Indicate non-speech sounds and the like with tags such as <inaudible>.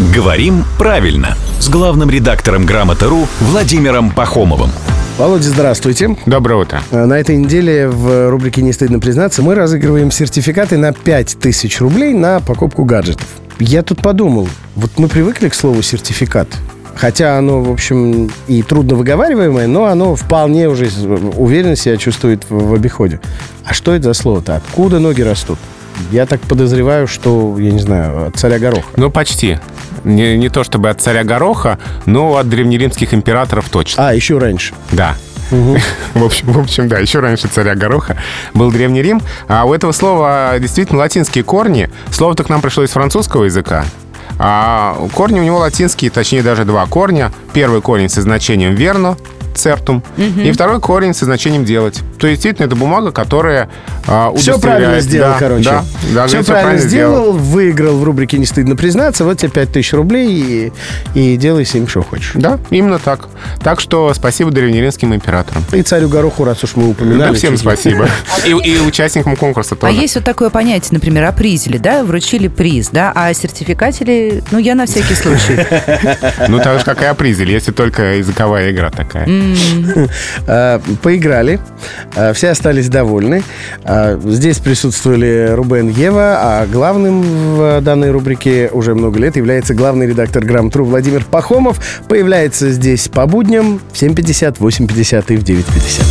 Говорим правильно с главным редактором «Грамоты.ру» Владимиром Пахомовым. Володя, здравствуйте. Доброе утро. Э, На этой неделе в рубрике «Не стыдно признаться» мы разыгрываем сертификаты на 5000 рублей на покупку гаджетов. Я тут подумал, вот мы привыкли к слову «сертификат». Хотя оно, в общем, и трудно выговариваемое, но оно вполне уже уверенно себя чувствует в, в обиходе. А что это за слово-то? Откуда ноги растут? Я так подозреваю, что, я не знаю, от царя Гороха. Ну, почти. Не, не то чтобы от царя Гороха, но от древнеримских императоров точно. А, еще раньше. Да. <laughs> В общем, в общем, да, еще раньше царя Гороха был Древний Рим. А у этого слова действительно латинские корни. Слово-то к нам пришло из французского языка. А корни у него латинские, точнее даже два корня. Первый корень со значением «верно», цертум, и второй корень со значением делать. То есть, действительно, это бумага, которая а, Все правильно сделал, Да, короче. Да, да, все, всё правильно сделал, сделал. выиграл в рубрике «Не стыдно признаться». Вот тебе 5000 рублей и, и делай с ним, что хочешь. Да, именно так. Так что спасибо древнеримским императорам. И царю Гороху, раз уж мы упоминали. Да, всем спасибо. <laughs> И, и участникам конкурса А тоже. есть вот такое понятие, например, опризили, да, вручили приз, да, а сертификатели, ну, я на всякий случай. <laughs> Ну, так же, как и опризили, если только языковая игра такая. А, <laughs> Поиграли, А, все остались довольны. А, Здесь присутствовали Рубен Ева, а главным в данной рубрике уже много лет является главный редактор Грамотру Владимир Пахомов. Появляется здесь по будням в 7.50, 8.50 и в 9.50.